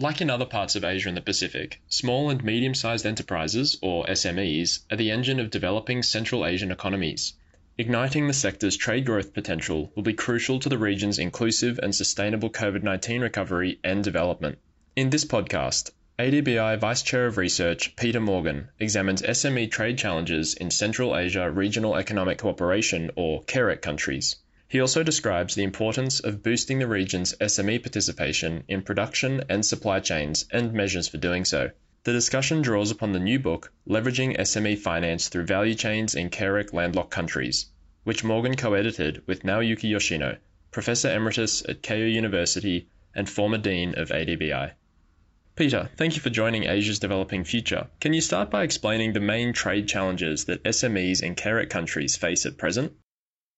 Like in other parts of Asia and the Pacific, small and medium sized enterprises, or SMEs, are the engine of developing Central Asian economies. Igniting the sector's trade growth potential will be crucial to the region's inclusive and sustainable COVID 19 recovery and development. In this podcast, ADBI Vice Chair of Research Peter Morgan examines SME trade challenges in Central Asia Regional Economic Cooperation or CAREC countries. He also describes the importance of boosting the region's SME participation in production and supply chains and measures for doing so. The discussion draws upon the new book, Leveraging SME Finance Through Value Chains in CAREC Landlocked Countries, which Morgan co edited with Naoyuki Yoshino, Professor Emeritus at Keio University and former Dean of ADBI. Peter, thank you for joining Asia's Developing Future. Can you start by explaining the main trade challenges that SMEs in CAREC countries face at present?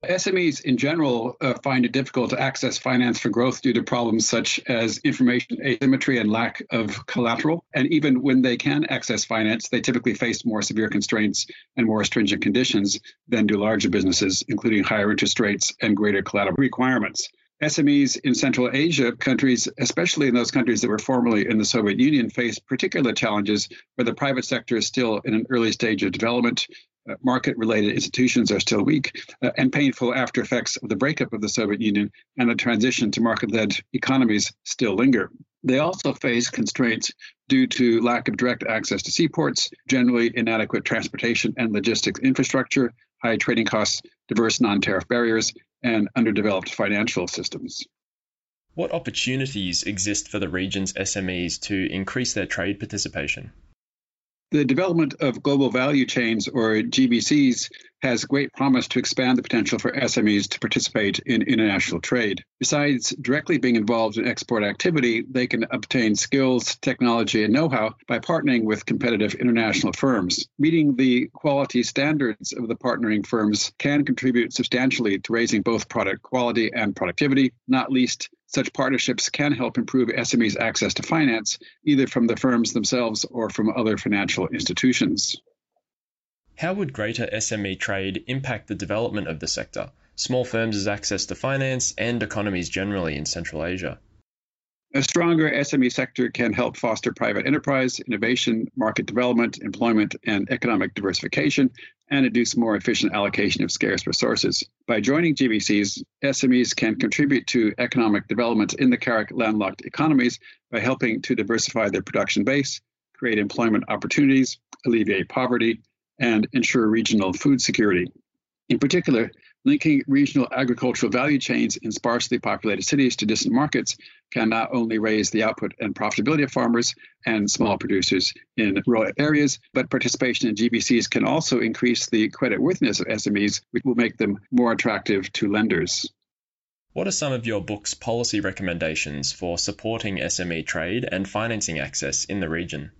SMEs in general uh, find it difficult to access finance for growth due to problems such as information asymmetry and lack of collateral. And even when they can access finance, they typically face more severe constraints and more stringent conditions than do larger businesses, including higher interest rates and greater collateral requirements. SMEs in Central Asia countries, especially in those countries that were formerly in the Soviet Union, face particular challenges where the private sector is still in an early stage of development. Uh, market related institutions are still weak, uh, and painful after effects of the breakup of the Soviet Union and the transition to market led economies still linger. They also face constraints due to lack of direct access to seaports, generally inadequate transportation and logistics infrastructure, high trading costs, diverse non tariff barriers, and underdeveloped financial systems. What opportunities exist for the region's SMEs to increase their trade participation? The development of global value chains, or GVCs, has great promise to expand the potential for SMEs to participate in international trade. Besides directly being involved in export activity, they can obtain skills, technology, and know how by partnering with competitive international firms. Meeting the quality standards of the partnering firms can contribute substantially to raising both product quality and productivity, not least such partnerships can help improve SMEs' access to finance, either from the firms themselves or from other financial institutions. How would greater SME trade impact the development of the sector, small firms' access to finance, and economies generally in Central Asia? A stronger SME sector can help foster private enterprise, innovation, market development, employment, and economic diversification, and induce more efficient allocation of scarce resources. By joining GVCs, SMEs can contribute to economic development in the CAREC landlocked economies by helping to diversify their production base, create employment opportunities, alleviate poverty, and ensure regional food security. In particular, linking regional agricultural value chains in sparsely populated cities to distant markets can not only raise the output and profitability of farmers and small producers in rural areas, but participation in GVCs can also increase the credit worthiness of SMEs, which will make them more attractive to lenders. What are some of your book's policy recommendations for supporting SME trade and financing access in the region?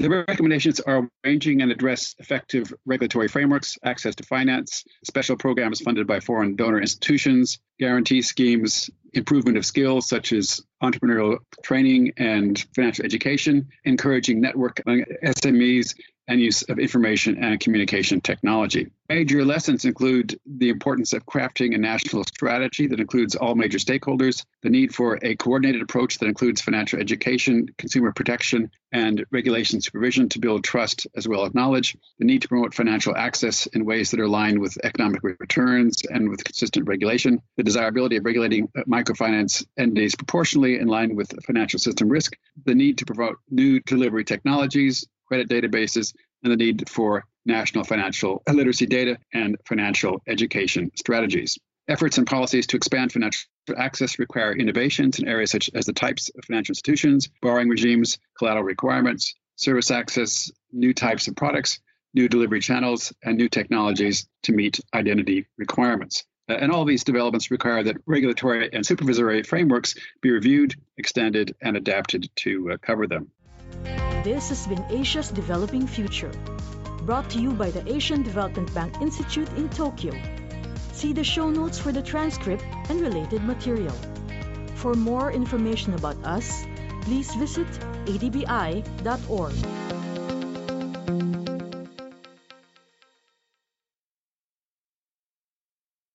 The recommendations are ranging and address effective regulatory frameworks, access to finance, special programs funded by foreign donor institutions, guarantee schemes, improvement of skills such as entrepreneurial training and financial education, encouraging network among SMEs, and use of information and communication technology. Major lessons include the importance of crafting a national strategy that includes all major stakeholders, the need for a coordinated approach that includes financial education, consumer protection, and regulation supervision to build trust as well as knowledge, the need to promote financial access in ways that are aligned with economic returns and with consistent regulation, the desirability of regulating microfinance entities proportionally in line with financial system risk, the need to promote new delivery technologies, credit databases, and the need for national financial literacy data and financial education strategies. Efforts and policies to expand financial access require innovations in areas such as the types of financial institutions, borrowing regimes, collateral requirements, service access, new types of products, new delivery channels, and new technologies to meet identity requirements. Uh, and all these developments require that regulatory and supervisory frameworks be reviewed, extended, and adapted to uh, cover them. This has been Asia's Developing Future, brought to you by the Asian Development Bank Institute in Tokyo. See the show notes for the transcript and related material. For more information about us, please visit adbi.org.